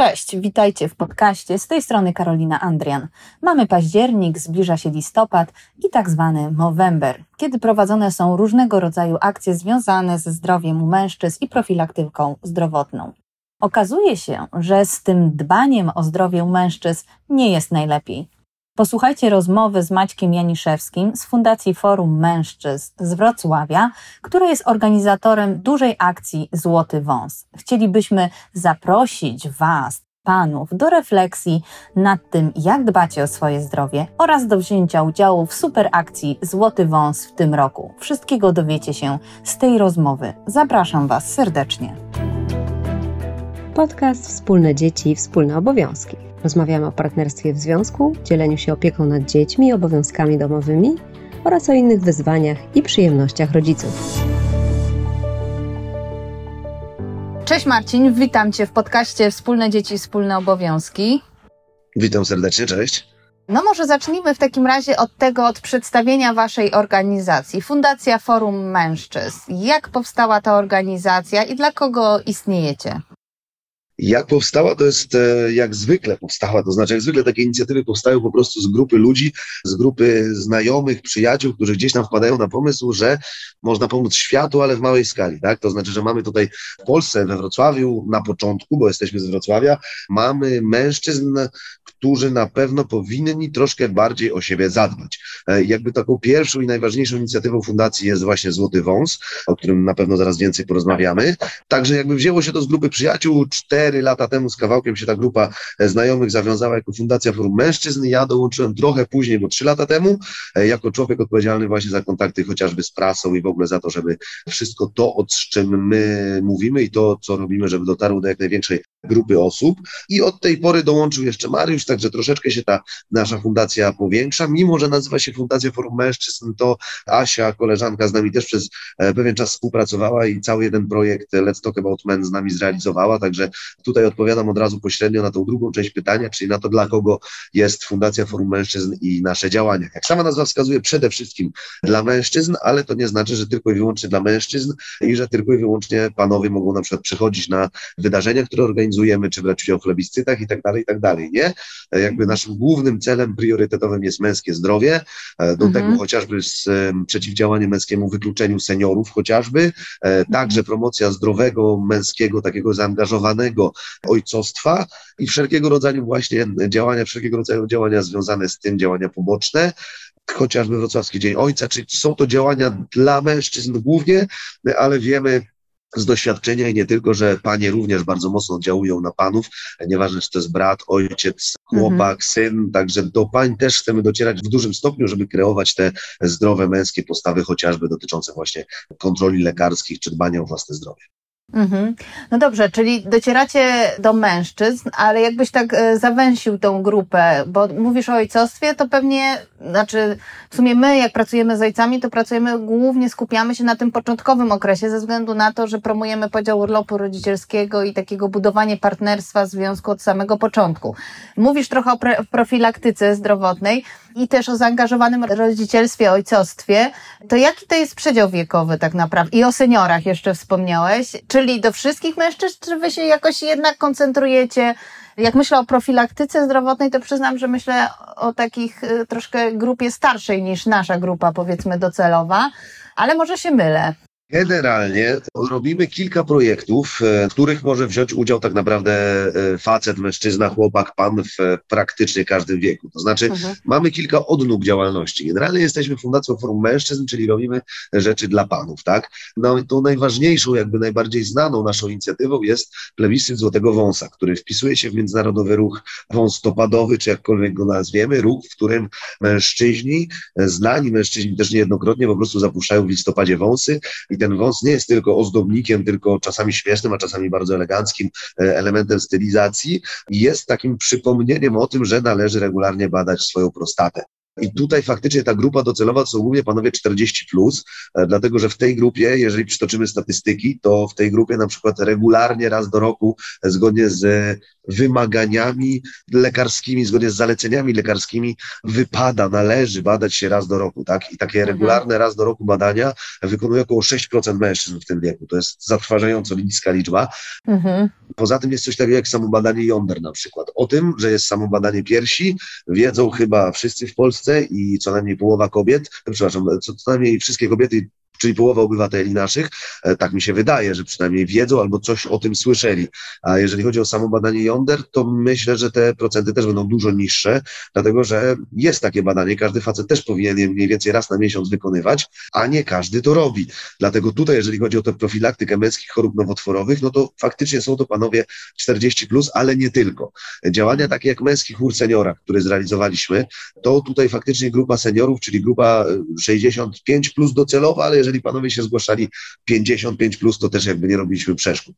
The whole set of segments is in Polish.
Cześć, witajcie w podcaście. Z tej strony Karolina Andrian. Mamy październik, zbliża się listopad i tak zwany Movember, kiedy prowadzone są różnego rodzaju akcje związane ze zdrowiem u mężczyzn i profilaktyką zdrowotną. Okazuje się, że z tym dbaniem o zdrowie u mężczyzn nie jest najlepiej. Posłuchajcie rozmowy z Maćkiem Janiszewskim z Fundacji Forum Mężczyzn z Wrocławia, która jest organizatorem dużej akcji Złoty Wąs. Chcielibyśmy zaprosić Was, panów, do refleksji nad tym, jak dbacie o swoje zdrowie oraz do wzięcia udziału w super akcji Złoty Wąs w tym roku. Wszystkiego dowiecie się z tej rozmowy. Zapraszam Was serdecznie. Podcast Wspólne Dzieci, Wspólne Obowiązki. Rozmawiamy o partnerstwie w związku, dzieleniu się opieką nad dziećmi i obowiązkami domowymi oraz o innych wyzwaniach i przyjemnościach rodziców. Cześć Marcin, witam Cię w podcaście Wspólne Dzieci, Wspólne Obowiązki. Witam serdecznie, cześć. No może zacznijmy w takim razie od tego, od przedstawienia Waszej organizacji. Fundacja Forum Mężczyzn. Jak powstała ta organizacja i dla kogo istniejecie? Jak powstała, to jest e, jak zwykle powstała, to znaczy jak zwykle takie inicjatywy powstają po prostu z grupy ludzi, z grupy znajomych, przyjaciół, którzy gdzieś tam wpadają na pomysł, że można pomóc światu, ale w małej skali, tak? To znaczy, że mamy tutaj w Polsce, we Wrocławiu na początku, bo jesteśmy z Wrocławia, mamy mężczyzn, którzy na pewno powinni troszkę bardziej o siebie zadbać. E, jakby taką pierwszą i najważniejszą inicjatywą fundacji jest właśnie Złoty Wąs, o którym na pewno zaraz więcej porozmawiamy. Także jakby wzięło się to z grupy przyjaciół, cztery lata temu z kawałkiem się ta grupa e, znajomych zawiązała jako Fundacja Forum Mężczyzn. Ja dołączyłem trochę później, bo trzy lata temu, e, jako człowiek odpowiedzialny właśnie za kontakty chociażby z prasą i w ogóle za to, żeby wszystko to, o czym my mówimy i to, co robimy, żeby dotarło do jak największej grupy osób. I od tej pory dołączył jeszcze Mariusz, także troszeczkę się ta nasza fundacja powiększa. Mimo, że nazywa się Fundacja Forum Mężczyzn, to Asia, koleżanka z nami też przez e, pewien czas współpracowała i cały jeden projekt Let's Talk About Men z nami zrealizowała, także tutaj odpowiadam od razu pośrednio na tą drugą część pytania, czyli na to, dla kogo jest Fundacja Forum Mężczyzn i nasze działania. Jak sama nazwa wskazuje, przede wszystkim dla mężczyzn, ale to nie znaczy, że tylko i wyłącznie dla mężczyzn i że tylko i wyłącznie panowie mogą na przykład przychodzić na wydarzenia, które organizujemy, czy brać udział w plebiscytach i tak dalej, i tak dalej, nie? Jakby naszym głównym celem priorytetowym jest męskie zdrowie, e, do mhm. tego chociażby z przeciwdziałanie męskiemu wykluczeniu seniorów chociażby, e, także promocja zdrowego, męskiego, takiego zaangażowanego ojcostwa i wszelkiego rodzaju właśnie działania, wszelkiego rodzaju działania związane z tym, działania poboczne, chociażby Wrocławski Dzień Ojca, czyli są to działania dla mężczyzn głównie, ale wiemy, z doświadczenia i nie tylko, że panie również bardzo mocno oddziałują na panów, nieważne czy to jest brat, ojciec, chłopak, mhm. syn, także do pań też chcemy docierać w dużym stopniu, żeby kreować te zdrowe męskie postawy, chociażby dotyczące właśnie kontroli lekarskich czy dbania o własne zdrowie. Mhm. No dobrze, czyli docieracie do mężczyzn, ale jakbyś tak e, zawęsił tą grupę, bo mówisz o ojcostwie, to pewnie, znaczy w sumie my jak pracujemy z ojcami, to pracujemy głównie, skupiamy się na tym początkowym okresie ze względu na to, że promujemy podział urlopu rodzicielskiego i takiego budowanie partnerstwa związku od samego początku. Mówisz trochę o profilaktyce zdrowotnej i też o zaangażowanym rodzicielstwie, ojcostwie. To jaki to jest przedział wiekowy tak naprawdę? I o seniorach jeszcze wspomniałeś. Czy czyli do wszystkich mężczyzn, czy wy się jakoś jednak koncentrujecie? Jak myślę o profilaktyce zdrowotnej, to przyznam, że myślę o takich y, troszkę grupie starszej niż nasza grupa, powiedzmy, docelowa, ale może się mylę. Generalnie robimy kilka projektów, e, w których może wziąć udział tak naprawdę e, facet, mężczyzna, chłopak, pan w praktycznie każdym wieku. To znaczy mhm. mamy kilka odnóg działalności. Generalnie jesteśmy Fundacją Forum Mężczyzn, czyli robimy rzeczy dla panów, tak? No, tą najważniejszą, jakby najbardziej znaną naszą inicjatywą jest plebiscyt Złotego Wąsa, który wpisuje się w międzynarodowy ruch wąstopadowy, czy jakkolwiek go nazwiemy, ruch, w którym mężczyźni, znani mężczyźni też niejednokrotnie po prostu zapuszczają w listopadzie wąsy i ten wąs nie jest tylko ozdobnikiem, tylko czasami śmiesznym, a czasami bardzo eleganckim e, elementem stylizacji jest takim przypomnieniem o tym, że należy regularnie badać swoją prostatę. I tutaj faktycznie ta grupa docelowa to są głównie panowie 40, plus, e, dlatego że w tej grupie, jeżeli przytoczymy statystyki, to w tej grupie na przykład regularnie raz do roku, e, zgodnie z wymaganiami lekarskimi, zgodnie z zaleceniami lekarskimi, wypada, należy badać się raz do roku, tak? I takie Mhm. regularne raz do roku badania wykonuje około 6% mężczyzn w tym wieku. To jest zatrważająco niska liczba. Mhm. Poza tym jest coś takiego jak samobadanie jąder na przykład. O tym, że jest samobadanie piersi, wiedzą chyba wszyscy w Polsce i co najmniej połowa kobiet, przepraszam, co, co najmniej wszystkie kobiety, czyli połowa obywateli naszych, e, tak mi się wydaje, że przynajmniej wiedzą albo coś o tym słyszeli. A jeżeli chodzi o samobadanie jąder, to myślę, że te procenty też będą dużo niższe, dlatego że jest takie badanie, każdy facet też powinien je mniej więcej raz na miesiąc wykonywać, a nie każdy to robi. Dlatego tutaj, jeżeli chodzi o tę profilaktykę męskich chorób nowotworowych, no to faktycznie są to panowie 40, plus, ale nie tylko. Działania takie jak męski chór seniora, który zrealizowaliśmy, to tutaj faktycznie grupa seniorów, czyli grupa e, 65 plus docelowa, ale jeżeli panowie się zgłaszali 55 plus, to też jakby nie robiliśmy przeszkód.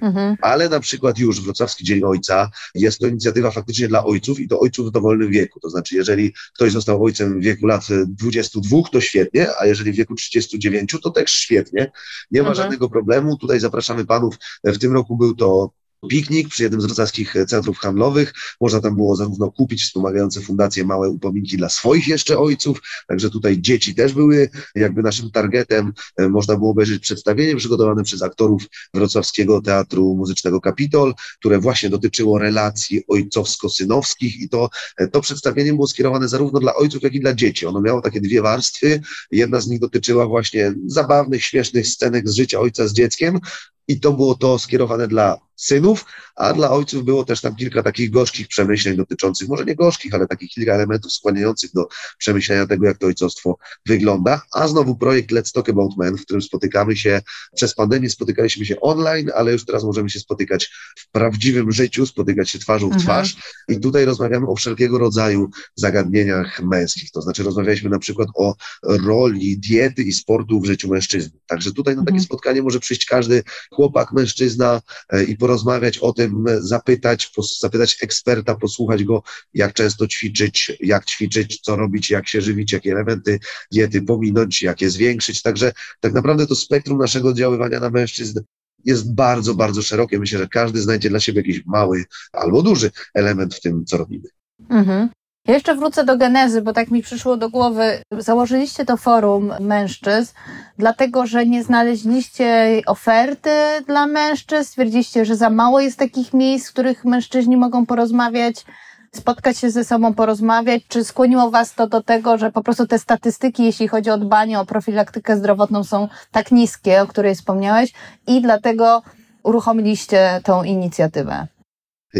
Mhm. Ale na przykład już Wrocławski Dzień Ojca jest to inicjatywa faktycznie dla ojców i to ojców w dowolnym wieku. To znaczy, jeżeli ktoś został ojcem w wieku lat e, 22, to świetnie, a jeżeli w wieku 39, to też świetnie. Nie ma Mhm. żadnego problemu. Tutaj zapraszamy panów. W tym roku był to piknik przy jednym z wrocławskich centrów handlowych. Można tam było zarówno kupić wspomagające fundacje małe upominki dla swoich jeszcze ojców, także tutaj dzieci też były jakby naszym targetem. E, Można było obejrzeć przedstawienie przygotowane przez aktorów Wrocławskiego Teatru Muzycznego Kapitol, które właśnie dotyczyło relacji ojcowsko-synowskich i to, e, to przedstawienie było skierowane zarówno dla ojców, jak i dla dzieci. Ono miało takie dwie warstwy. Jedna z nich dotyczyła właśnie zabawnych, śmiesznych scenek z życia ojca z dzieckiem, i to było to skierowane dla synów, a dla ojców było też tam kilka takich gorzkich przemyśleń dotyczących, może nie gorzkich, ale takich kilka elementów skłaniających do przemyślenia tego, jak to ojcostwo wygląda. A znowu projekt Let's Talk About Men, w którym spotykamy się, przez pandemię spotykaliśmy się online, ale już teraz możemy się spotykać w prawdziwym życiu, spotykać się twarzą w Mhm. twarz i tutaj rozmawiamy o wszelkiego rodzaju zagadnieniach męskich, to znaczy rozmawialiśmy na przykład o roli diety i sportu w życiu mężczyzny. Także tutaj na takie Mhm. spotkanie może przyjść każdy chłopak, mężczyzna e, i porozmawiać o tym, e, zapytać, zapytać eksperta, posłuchać go, jak często ćwiczyć, jak ćwiczyć, co robić, jak się żywić, jakie elementy diety pominąć, jak je zwiększyć. Także tak naprawdę to spektrum naszego oddziaływania na mężczyzn jest bardzo, bardzo szerokie. Myślę, że każdy znajdzie dla siebie jakiś mały albo duży element w tym, co robimy. Mhm. Ja jeszcze wrócę do genezy, bo tak mi przyszło do głowy. Założyliście to forum mężczyzn, dlatego że nie znaleźliście oferty dla mężczyzn, stwierdziliście, że za mało jest takich miejsc, w których mężczyźni mogą porozmawiać, spotkać się ze sobą, porozmawiać. Czy skłoniło Was to do tego, że po prostu te statystyki, jeśli chodzi o dbanie o profilaktykę zdrowotną, są tak niskie, o której wspomniałeś, i dlatego uruchomiliście tą inicjatywę?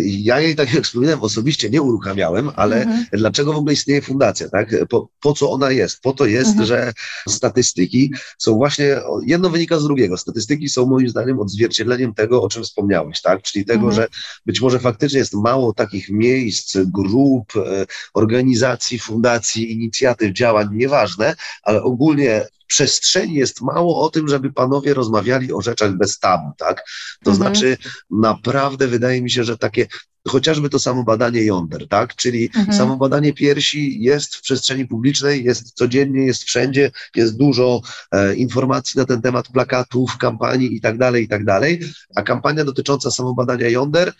Ja jej, tak jak wspominałem, osobiście nie uruchamiałem, ale Mhm. dlaczego w ogóle istnieje fundacja, tak? Po, po co ona jest? Po to jest, Mhm. że statystyki są właśnie, jedno wynika z drugiego. Statystyki są moim zdaniem odzwierciedleniem tego, o czym wspomniałeś, tak? Czyli tego, Mhm. że być może faktycznie jest mało takich miejsc, grup, e, organizacji, fundacji, inicjatyw, działań, nieważne, ale ogólnie przestrzeni jest mało o tym, żeby panowie rozmawiali o rzeczach bez tabu, tak? To Mhm. znaczy, naprawdę wydaje mi się, że takie chociażby to samo badanie jąder, tak? Czyli Mhm. samo badanie piersi jest w przestrzeni publicznej, jest codziennie, jest wszędzie, jest dużo e, informacji na ten temat, plakatów, kampanii i tak dalej, i tak dalej. A kampania dotycząca samobadania jąder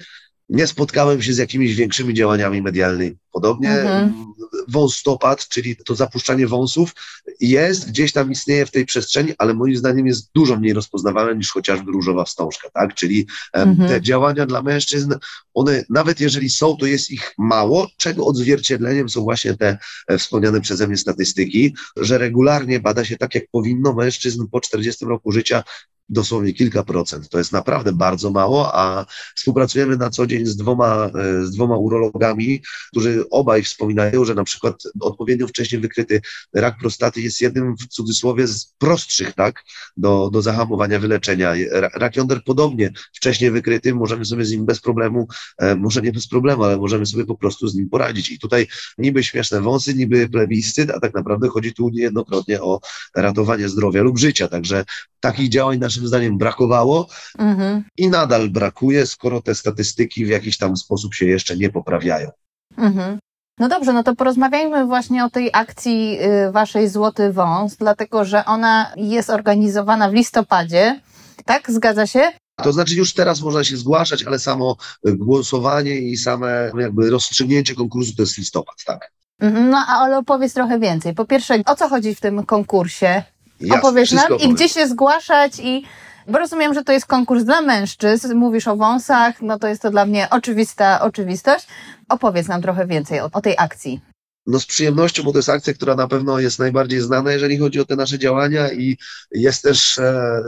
nie spotkałem się z jakimiś większymi działaniami medialnymi. Podobnie Mhm. Wąstopad, czyli to zapuszczanie wąsów, jest, gdzieś tam istnieje w tej przestrzeni, ale moim zdaniem jest dużo mniej rozpoznawalne niż chociażby różowa wstążka, tak? Czyli Mhm. te działania dla mężczyzn, one nawet jeżeli są, to jest ich mało, czego odzwierciedleniem są właśnie te e, wspomniane przeze mnie statystyki, że regularnie bada się tak, jak powinno mężczyzn po 40 roku życia dosłownie kilka procent. To jest naprawdę bardzo mało, a współpracujemy na co dzień z dwoma, e, z dwoma urologami, którzy obaj wspominają, że na przykład odpowiednio wcześnie wykryty rak prostaty jest jednym w cudzysłowie z prostszych, tak, do, do zahamowania wyleczenia. Ra- Rak jąder podobnie wcześnie wykryty, możemy sobie z nim bez problemu, e, może nie bez problemu, ale możemy sobie po prostu z nim poradzić. I tutaj niby śmieszne wąsy, niby plebiscyt, a tak naprawdę chodzi tu niejednokrotnie o ratowanie zdrowia lub życia. Także takich działań naszym zdaniem brakowało Mhm. i nadal brakuje, skoro te statystyki w jakiś tam sposób się jeszcze nie poprawiają. Mhm. No dobrze, no to porozmawiajmy właśnie o tej akcji y, waszej Złoty Wąs, dlatego że ona jest organizowana w listopadzie. Tak, zgadza się? To znaczy już teraz można się zgłaszać, ale samo głosowanie i same jakby rozstrzygnięcie konkursu to jest listopad, tak. Mhm, no ale opowiedz trochę więcej. Po pierwsze, o co chodzi w tym konkursie? Jasne, Opowiesz nam i gdzie się zgłaszać i bo rozumiem, że to jest konkurs dla mężczyzn, mówisz o wąsach, no to jest to dla mnie oczywista oczywistość. Opowiedz nam trochę więcej o, o tej akcji. No z przyjemnością, bo to jest akcja, która na pewno jest najbardziej znana, jeżeli chodzi o te nasze działania i jest też e,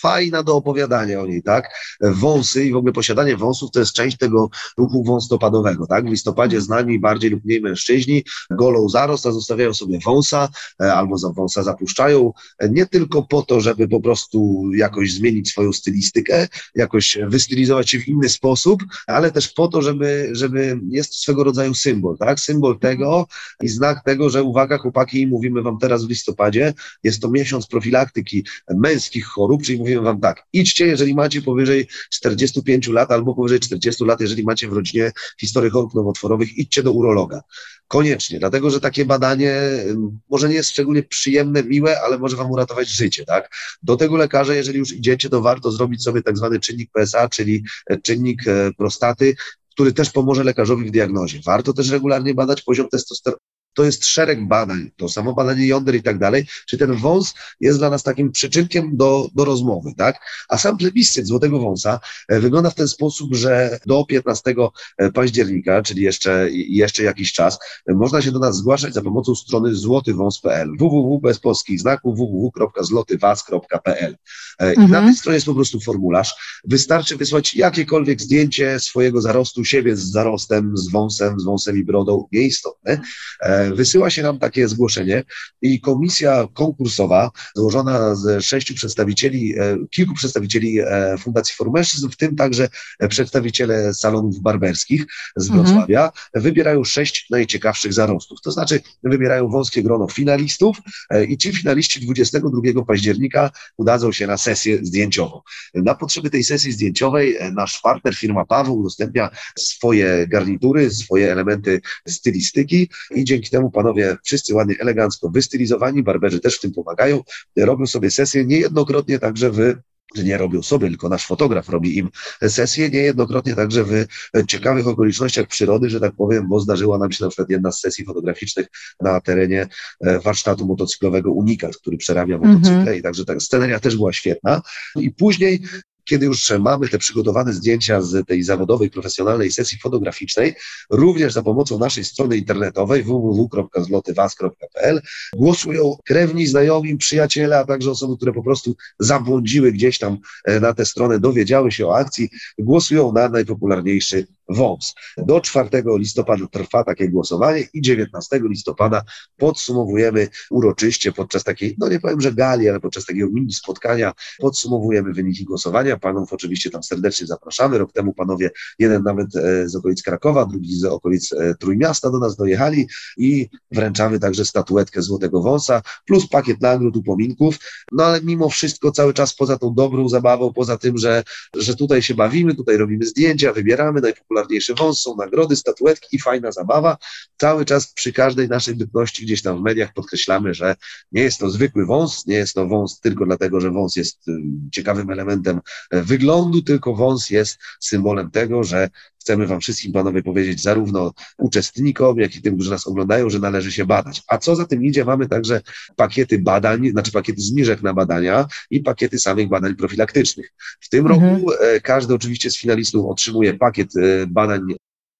fajna do opowiadania o niej, tak? Wąsy i w ogóle posiadanie wąsów to jest część tego ruchu wąstopadowego, tak? W listopadzie znani bardziej lub mniej mężczyźni golą zarost, a zostawiają sobie wąsa e, albo za wąsa zapuszczają, e, nie tylko po to, żeby po prostu jakoś zmienić swoją stylistykę, jakoś wystylizować się w inny sposób, ale też po to, żeby, żeby jest swego rodzaju symbol, tak? Symbol tego i znak tego, że uwaga chłopaki, mówimy wam teraz w listopadzie, jest to miesiąc profilaktyki męskich chorób, czyli mówimy wam tak, idźcie, jeżeli macie powyżej 45 lat albo powyżej 40 lat, jeżeli macie w rodzinie historię chorób nowotworowych, idźcie do urologa. Koniecznie, dlatego że takie badanie może nie jest szczególnie przyjemne, miłe, ale może wam uratować życie, tak? Do tego lekarza, jeżeli już idziecie, to warto zrobić sobie tak zwany czynnik PSA, czyli e, czynnik e, prostaty, który też pomoże lekarzowi w diagnozie. Warto też regularnie badać poziom testosteronu. To jest szereg badań, to samo badanie jąder i tak dalej. Czy ten wąs jest dla nas takim przyczynkiem do, do rozmowy, tak? A sam plebiscyt Złotego Wąsa e, wygląda w ten sposób, że do 15 października, czyli jeszcze, jeszcze jakiś czas, e, można się do nas zgłaszać za pomocą strony złotywąs.pl www bez polskich znaków www.zlotywas.pl E, I Mhm. na tej stronie jest po prostu formularz. Wystarczy wysłać jakiekolwiek zdjęcie swojego zarostu, siebie z zarostem, z wąsem, z wąsem i brodą, nieistotne. E, Wysyła się nam takie zgłoszenie i komisja konkursowa złożona z sześciu przedstawicieli, e, kilku przedstawicieli e, Fundacji Forum Mężczyzn, w tym także przedstawiciele salonów barberskich z Mhm. Wrocławia, wybierają sześć najciekawszych zarostów. To znaczy wybierają wąskie grono finalistów e, i ci finaliści 22 października udadzą się na sesję zdjęciową. Na potrzeby tej sesji zdjęciowej nasz partner, firma Paweł, udostępnia swoje garnitury, swoje elementy stylistyki i dzięki temu panowie wszyscy ładnie, elegancko wystylizowani, barberzy też w tym pomagają, robią sobie sesję niejednokrotnie także w że nie robią sobie, tylko nasz fotograf robi im sesję, niejednokrotnie także w ciekawych okolicznościach przyrody, że tak powiem, bo zdarzyła nam się na przykład jedna z sesji fotograficznych na terenie e, warsztatu motocyklowego Unikat, który przerabia motocykle Mhm. i także ta sceneria też była świetna. I później kiedy już mamy te przygotowane zdjęcia z tej zawodowej, profesjonalnej sesji fotograficznej, również za pomocą naszej strony internetowej www.zlotywas.pl głosują krewni, znajomi, przyjaciele, a także osoby, które po prostu zabłądziły gdzieś tam e, na tę stronę, dowiedziały się o akcji, głosują na najpopularniejszy wąs. Do 4 listopada trwa takie głosowanie i 19 listopada podsumowujemy uroczyście podczas takiej, no nie powiem, że gali, ale podczas takiego mini spotkania podsumowujemy wyniki głosowania. Panów oczywiście tam serdecznie zapraszamy. Rok temu panowie, jeden nawet e, z okolic Krakowa, drugi z okolic e, Trójmiasta do nas dojechali i wręczamy także statuetkę Złotego Wąsa, plus pakiet nagród, upominków. No ale mimo wszystko cały czas poza tą dobrą zabawą, poza tym, że, że tutaj się bawimy, tutaj robimy zdjęcia, wybieramy najpopularniejszy wąs, są nagrody, statuetki i fajna zabawa. Cały czas przy każdej naszej bytności gdzieś tam w mediach podkreślamy, że nie jest to zwykły wąs, nie jest to wąs tylko dlatego, że wąs jest y, ciekawym elementem e, wyglądu, tylko wąs jest symbolem tego, że chcemy Wam wszystkim, panowie, powiedzieć, zarówno uczestnikom, jak i tym, którzy nas oglądają, że należy się badać. A co za tym idzie, mamy także pakiety badań, znaczy pakiety zniżek na badania i pakiety samych badań profilaktycznych. W tym Mhm. roku e, każdy oczywiście z finalistów otrzymuje pakiet e, badań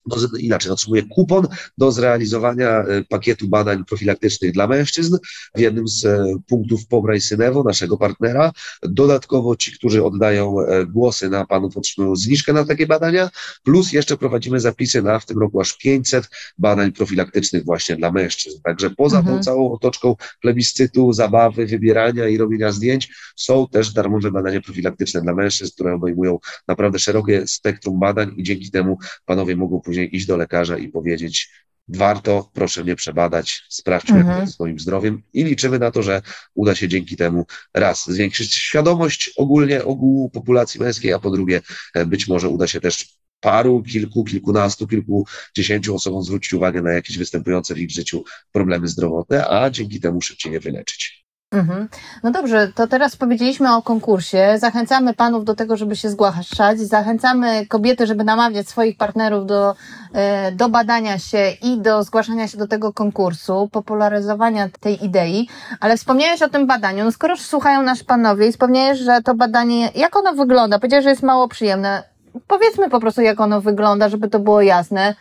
do, inaczej, otrzymuje kupon do zrealizowania e, pakietu badań profilaktycznych dla mężczyzn w jednym z e, punktów Pobraj Synewo, naszego partnera. Dodatkowo ci, którzy oddają e, głosy na panów, otrzymują zniżkę na takie badania, plus jeszcze prowadzimy zapisy na w tym roku aż 500 badań profilaktycznych właśnie dla mężczyzn. Także poza Mhm. tą całą otoczką plebiscytu, zabawy, wybierania i robienia zdjęć, są też darmowe badania profilaktyczne dla mężczyzn, które obejmują naprawdę szerokie spektrum badań i dzięki temu panowie mogą później iść do lekarza i powiedzieć, warto, proszę mnie przebadać, sprawdźmy Mhm. jak swoim zdrowiem i liczymy na to, że uda się dzięki temu raz zwiększyć świadomość ogólnie ogółu populacji męskiej, a po drugie e, być może uda się też paru, kilku, kilkunastu, kilkudziesięciu osobom zwrócić uwagę na jakieś występujące w ich życiu problemy zdrowotne, a dzięki temu szybciej je wyleczyć. Mhm. No dobrze, to teraz powiedzieliśmy o konkursie. Zachęcamy panów do tego, żeby się zgłaszać. Zachęcamy kobiety, żeby namawiać swoich partnerów do, e, do badania się i do zgłaszania się do tego konkursu, popularyzowania tej idei. Ale wspomniałeś o tym badaniu. No skoro słuchają nas panowie i wspomniałeś, że to badanie, jak ono wygląda? Powiedziałeś, że jest mało przyjemne. Powiedzmy po prostu, jak ono wygląda, żeby to było jasne.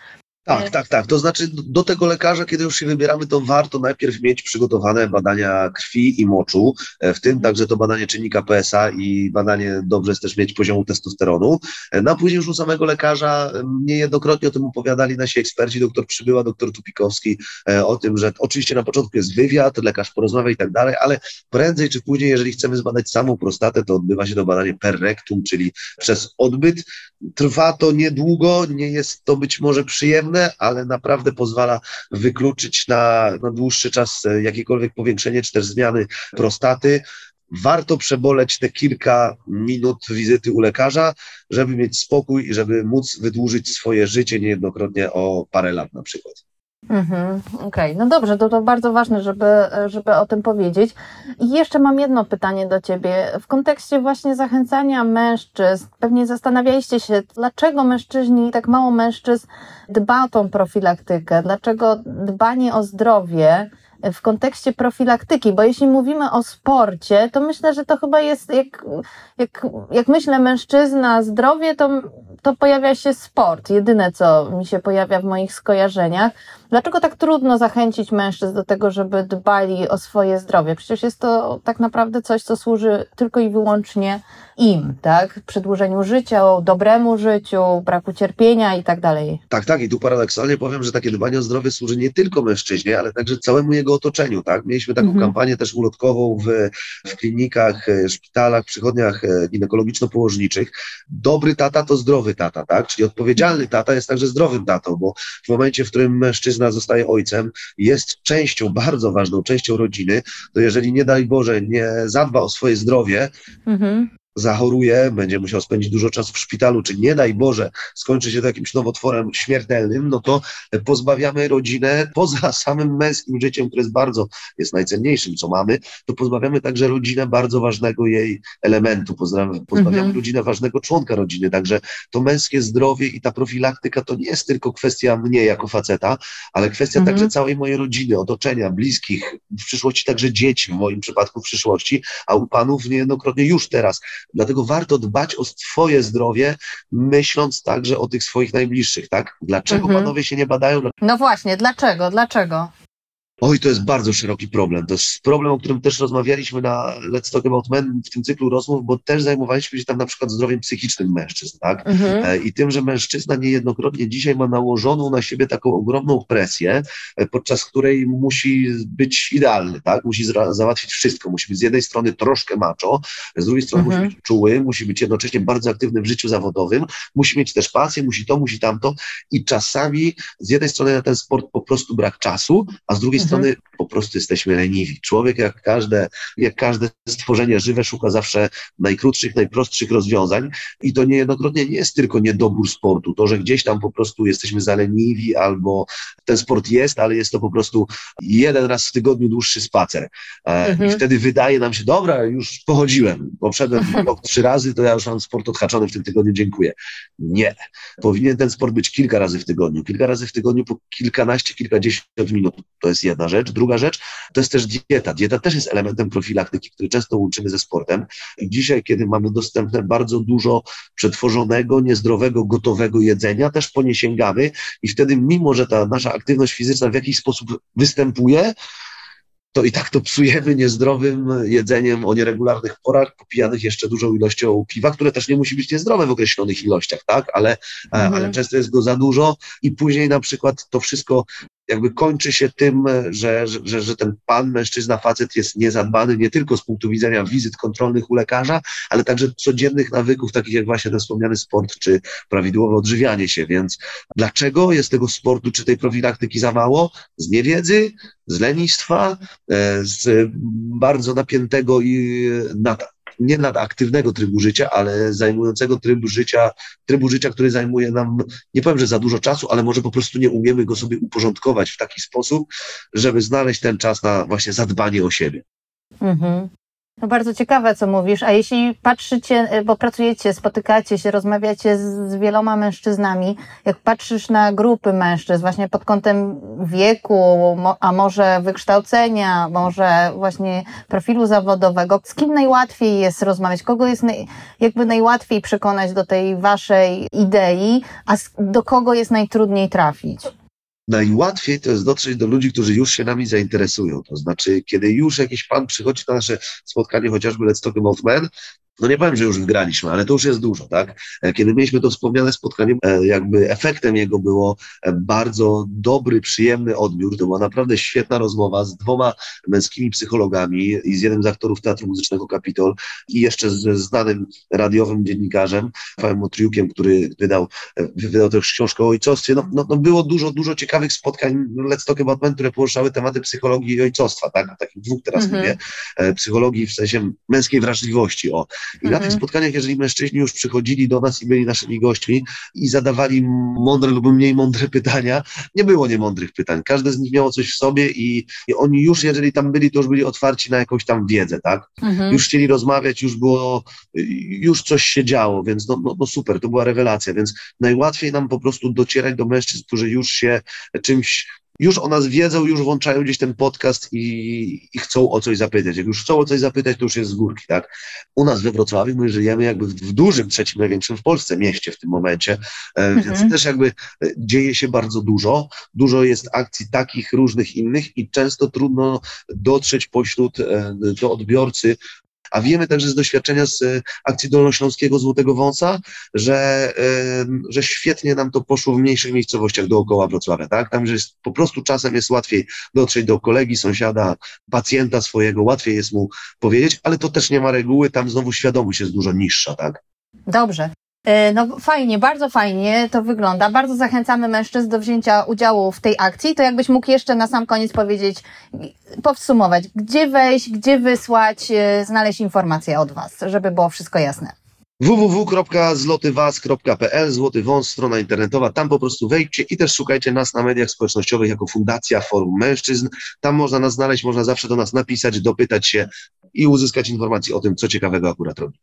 Tak, tak, tak. To znaczy do tego lekarza, kiedy już się wybieramy, to warto najpierw mieć przygotowane badania krwi i moczu, e, w tym mhm. także to badanie czynnika PSA i badanie dobrze jest też mieć poziomu testosteronu. E, no a później już u samego lekarza niejednokrotnie o tym opowiadali nasi eksperci, doktor Przybyła, doktor Tupikowski, e, o tym, że oczywiście na początku jest wywiad, lekarz porozmawia i tak dalej, ale prędzej czy później, jeżeli chcemy zbadać samą prostatę, to odbywa się to badanie per rectum, czyli przez odbyt. Trwa to niedługo, nie jest to być może przyjemne, ale naprawdę pozwala wykluczyć na, na dłuższy czas e, jakiekolwiek powiększenie czy też zmiany prostaty warto przeboleć te kilka minut wizyty u lekarza, żeby mieć spokój i żeby móc wydłużyć swoje życie niejednokrotnie o parę lat na przykład. Mhm, Okej, okay. no dobrze, to, to bardzo ważne, żeby, żeby o tym powiedzieć. I jeszcze mam jedno pytanie do Ciebie. W kontekście właśnie zachęcania mężczyzn, pewnie zastanawialiście się, dlaczego mężczyźni, tak mało mężczyzn dba o tą profilaktykę, dlaczego dbanie o zdrowie w kontekście profilaktyki, bo jeśli mówimy o sporcie, to myślę, że to chyba jest, jak, jak, jak myślę mężczyzna, zdrowie, to, to pojawia się sport. Jedyne, co mi się pojawia w moich skojarzeniach. Dlaczego tak trudno zachęcić mężczyzn do tego, żeby dbali o swoje zdrowie? Przecież jest to tak naprawdę coś, co służy tylko i wyłącznie im, tak? Przedłużeniu życia, dobremu życiu, braku cierpienia i tak dalej. Tak, tak. I tu paradoksalnie powiem, że takie dbanie o zdrowie służy nie tylko mężczyźnie, ale także całemu jego otoczeniu, tak? Mieliśmy taką mhm. kampanię też ulotkową w, w klinikach, e, szpitalach, przychodniach e, ginekologiczno-położniczych. Dobry tata to zdrowy tata, tak? Czyli odpowiedzialny tata jest także zdrowym tatą, bo w momencie, w którym mężczyzna zostaje ojcem, jest częścią, bardzo ważną częścią rodziny, to jeżeli nie daj Boże nie zadba o swoje zdrowie, mhm zachoruje, będzie musiał spędzić dużo czasu w szpitalu, czy nie daj Boże, skończy się to jakimś nowotworem śmiertelnym, no to pozbawiamy rodzinę poza samym męskim życiem, które jest bardzo, jest najcenniejszym, co mamy, to pozbawiamy także rodzinę bardzo ważnego jej elementu, pozbawiamy, pozbawiamy mhm. rodzinę ważnego członka rodziny, także to męskie zdrowie i ta profilaktyka to nie jest tylko kwestia mnie jako faceta, ale kwestia mhm. także całej mojej rodziny, otoczenia, bliskich, w przyszłości także dzieci, w moim przypadku w przyszłości, a u panów niejednokrotnie już teraz Dlatego warto dbać o swoje zdrowie, myśląc także o tych swoich najbliższych, tak? Dlaczego mhm. panowie się nie badają? No właśnie, dlaczego? Dlaczego? Oj, to jest bardzo szeroki problem. To jest problem, o którym też rozmawialiśmy na Let's Talk About Men w tym cyklu rozmów, bo też zajmowaliśmy się tam na przykład zdrowiem psychicznym mężczyzn, tak? Mhm. E, I tym, że mężczyzna niejednokrotnie dzisiaj ma nałożoną na siebie taką ogromną presję, e, podczas której musi być idealny, tak? Musi załatwić wszystko. Musi być z jednej strony troszkę macho, z drugiej strony mhm. musi być czuły, musi być jednocześnie bardzo aktywny w życiu zawodowym, musi mieć też pasję, musi to, musi tamto i czasami z jednej strony na ten sport po prostu brak czasu, a z drugiej mhm strony po prostu jesteśmy leniwi. Człowiek, jak każde, jak każde stworzenie żywe, szuka zawsze najkrótszych, najprostszych rozwiązań i to niejednokrotnie nie jest tylko niedobór sportu. To, że gdzieś tam po prostu jesteśmy zaleniwi albo ten sport jest, ale jest to po prostu jeden raz w tygodniu dłuższy spacer. E, mhm. I wtedy wydaje nam się, dobra, już pochodziłem, poszedłem rok trzy razy, to ja już mam sport odhaczony w tym tygodniu, dziękuję. Nie. Powinien ten sport być kilka razy w tygodniu. Kilka razy w tygodniu po kilkanaście, kilkadziesiąt minut. To jest jedna rzecz. Druga rzecz to jest też dieta. Dieta też jest elementem profilaktyki, który często łączymy ze sportem. I dzisiaj, kiedy mamy dostępne bardzo dużo przetworzonego, niezdrowego, gotowego jedzenia, też po nie sięgamy i wtedy, mimo że ta nasza aktywność fizyczna w jakiś sposób występuje, to i tak to psujemy niezdrowym jedzeniem o nieregularnych porach, popijanych jeszcze dużą ilością piwa, które też nie musi być niezdrowe w określonych ilościach, tak? Ale, mhm. ale często jest go za dużo i później na przykład to wszystko jakby kończy się tym, że, że, że ten pan, mężczyzna, facet jest niezadbany nie tylko z punktu widzenia wizyt kontrolnych u lekarza, ale także codziennych nawyków, takich jak właśnie ten wspomniany sport, czy prawidłowe odżywianie się. Więc dlaczego jest tego sportu, czy tej profilaktyki za mało? Z niewiedzy, z lenistwa, e, z bardzo napiętego i nie nadaktywnego trybu życia, ale zajmującego trybu życia, trybu życia, który zajmuje nam, nie powiem, że za dużo czasu, ale może po prostu nie umiemy go sobie uporządkować w taki sposób, żeby znaleźć ten czas na właśnie zadbanie o siebie. Mhm. No bardzo ciekawe, co mówisz. A jeśli patrzycie, y, bo pracujecie, spotykacie się, rozmawiacie z, z, wieloma mężczyznami, jak patrzysz na grupy mężczyzn, właśnie pod kątem wieku, a może wykształcenia, może właśnie profilu zawodowego, z kim najłatwiej jest rozmawiać? Kogo jest naj, jakby najłatwiej przekonać do tej waszej idei, a do kogo jest najtrudniej trafić? Najłatwiej to jest dotrzeć do ludzi, którzy już się nami zainteresują. To znaczy, kiedy już jakiś pan przychodzi na nasze spotkanie, chociażby Let's Talk About Men, no nie powiem, że już wygraliśmy, ale to już jest dużo, tak? E, kiedy mieliśmy to wspomniane spotkanie, e, jakby efektem jego było e, bardzo dobry, przyjemny odbiór. To była naprawdę świetna rozmowa z dwoma męskimi psychologami i z jednym z aktorów Teatru Muzycznego Kapitol i jeszcze z znanym radiowym dziennikarzem, Pawłem Motriukiem, który wydał, wydał też książkę o ojcostwie. No, no, no było dużo, dużo ciekawych spotkań Let's Talk About Men, które poruszały tematy psychologii i ojcostwa, tak? Takich dwóch teraz mm -hmm. mówię. Psychologii w sensie męskiej wrażliwości, o i mhm. na tych mhm. spotkaniach, jeżeli mężczyźni już przychodzili do nas i byli naszymi gośćmi i zadawali mądre lub mniej mądre pytania, nie było niemądrych pytań. Każde z nich miało coś w sobie i, i oni już, jeżeli tam byli, to już byli otwarci na jakąś tam wiedzę, tak? Mhm. Już chcieli rozmawiać, już było, już coś się działo, więc no, no, no super, to była rewelacja, więc najłatwiej nam po prostu docierać do mężczyzn, którzy już się czymś już o nas wiedzą, już włączają gdzieś ten podcast i, i, chcą o coś zapytać. Jak już chcą o coś zapytać, to już jest z górki, tak? U nas we Wrocławiu my żyjemy jakby w, w dużym, trzecim największym w Polsce mieście w tym momencie, e, mhm. więc też jakby e, dzieje się bardzo dużo. Dużo jest akcji takich różnych innych i często trudno dotrzeć pośród e, do odbiorcy a wiemy także z doświadczenia z e, akcji Dolnośląskiego Złotego Wąsa, że, że świetnie nam to poszło w mniejszych miejscowościach dookoła Wrocławia, tak? Tam, że jest, po prostu czasem jest łatwiej dotrzeć do kolegi, sąsiada, pacjenta swojego, łatwiej jest mu powiedzieć, ale to też nie ma reguły, tam znowu świadomość jest dużo niższa, tak? Dobrze. E, no fajnie, bardzo fajnie to wygląda. Bardzo zachęcamy mężczyzn do wzięcia udziału w tej akcji. To jakbyś mógł jeszcze na sam koniec powiedzieć, podsumować, gdzie wejść, gdzie wysłać, e, znaleźć informacje od Was, żeby było wszystko jasne www.zlotywas.pl, Złoty Wąs, strona internetowa, tam po prostu wejdźcie i też szukajcie nas na mediach społecznościowych jako Fundacja Forum Mężczyzn. Tam można nas znaleźć, można zawsze do nas napisać, dopytać się i uzyskać informacje o tym, co ciekawego akurat robimy.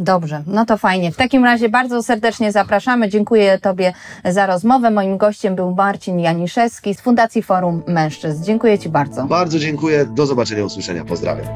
Dobrze, no to fajnie. W takim razie bardzo serdecznie zapraszamy. Dziękuję Tobie za rozmowę. Moim gościem był Marcin Janiszewski z Fundacji Forum Mężczyzn. Dziękuję Ci bardzo. Bardzo dziękuję. Do zobaczenia, usłyszenia. Pozdrawiam.